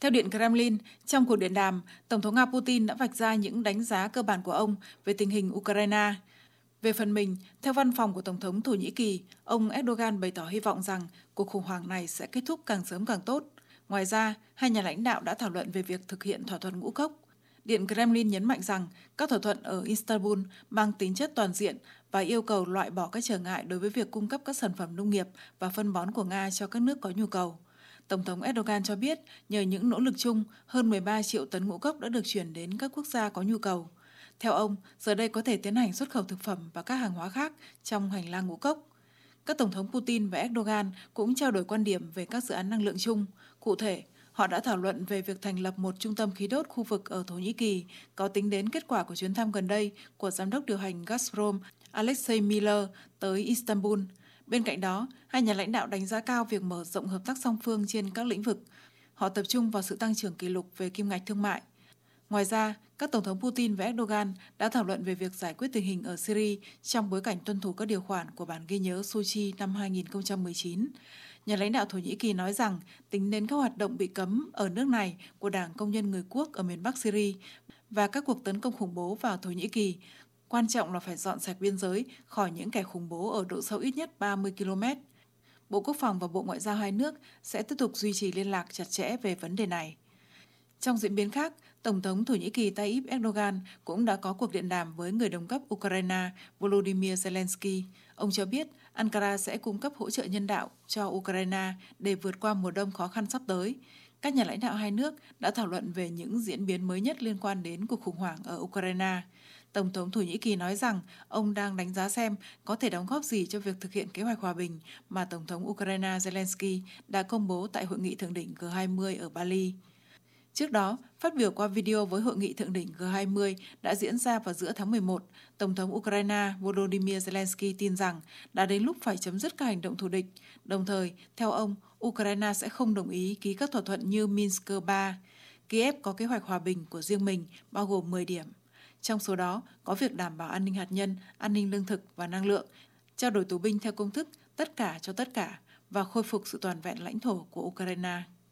Theo Điện Kremlin, trong cuộc điện đàm, Tổng thống Nga Putin đã vạch ra những đánh giá cơ bản của ông về tình hình Ukraine. Về phần mình, theo văn phòng của Tổng thống Thổ Nhĩ Kỳ, ông Erdogan bày tỏ hy vọng rằng cuộc khủng hoảng này sẽ kết thúc càng sớm càng tốt. Ngoài ra, hai nhà lãnh đạo đã thảo luận về việc thực hiện thỏa thuận ngũ cốc. Điện Kremlin nhấn mạnh rằng các thỏa thuận ở Istanbul mang tính chất toàn diện và yêu cầu loại bỏ các trở ngại đối với việc cung cấp các sản phẩm nông nghiệp và phân bón của Nga cho các nước có nhu cầu. Tổng thống Erdogan cho biết nhờ những nỗ lực chung, hơn 13 triệu tấn ngũ cốc đã được chuyển đến các quốc gia có nhu cầu. Theo ông, giờ đây có thể tiến hành xuất khẩu thực phẩm và các hàng hóa khác trong hành lang ngũ cốc. Các tổng thống Putin và Erdogan cũng trao đổi quan điểm về các dự án năng lượng chung. Cụ thể, họ đã thảo luận về việc thành lập một trung tâm khí đốt khu vực ở Thổ Nhĩ Kỳ, có tính đến kết quả của chuyến thăm gần đây của giám đốc điều hành Gazprom Alexei Miller tới Istanbul. Bên cạnh đó, hai nhà lãnh đạo đánh giá cao việc mở rộng hợp tác song phương trên các lĩnh vực. Họ tập trung vào sự tăng trưởng kỷ lục về kim ngạch thương mại. Ngoài ra, các tổng thống Putin và Erdogan đã thảo luận về việc giải quyết tình hình ở Syria trong bối cảnh tuân thủ các điều khoản của bản ghi nhớ Sochi năm 2019. Nhà lãnh đạo Thổ Nhĩ Kỳ nói rằng tính đến các hoạt động bị cấm ở nước này của Đảng Công nhân Người Quốc ở miền Bắc Syria và các cuộc tấn công khủng bố vào Thổ Nhĩ Kỳ, quan trọng là phải dọn sạch biên giới khỏi những kẻ khủng bố ở độ sâu ít nhất 30 km. Bộ Quốc phòng và Bộ Ngoại giao hai nước sẽ tiếp tục duy trì liên lạc chặt chẽ về vấn đề này. Trong diễn biến khác, Tổng thống Thổ Nhĩ Kỳ Tayyip Erdogan cũng đã có cuộc điện đàm với người đồng cấp Ukraine Volodymyr Zelensky. Ông cho biết Ankara sẽ cung cấp hỗ trợ nhân đạo cho Ukraine để vượt qua mùa đông khó khăn sắp tới. Các nhà lãnh đạo hai nước đã thảo luận về những diễn biến mới nhất liên quan đến cuộc khủng hoảng ở Ukraine. Tổng thống Thổ Nhĩ Kỳ nói rằng ông đang đánh giá xem có thể đóng góp gì cho việc thực hiện kế hoạch hòa bình mà Tổng thống Ukraine Zelensky đã công bố tại hội nghị thượng đỉnh G20 ở Bali. Trước đó, phát biểu qua video với hội nghị thượng đỉnh G20 đã diễn ra vào giữa tháng 11, Tổng thống Ukraine Volodymyr Zelensky tin rằng đã đến lúc phải chấm dứt các hành động thù địch. Đồng thời, theo ông, Ukraine sẽ không đồng ý ký các thỏa thuận như Minsk 3. Kiev có kế hoạch hòa bình của riêng mình, bao gồm 10 điểm. Trong số đó có việc đảm bảo an ninh hạt nhân, an ninh lương thực và năng lượng, trao đổi tù binh theo công thức tất cả cho tất cả và khôi phục sự toàn vẹn lãnh thổ của Ukraine.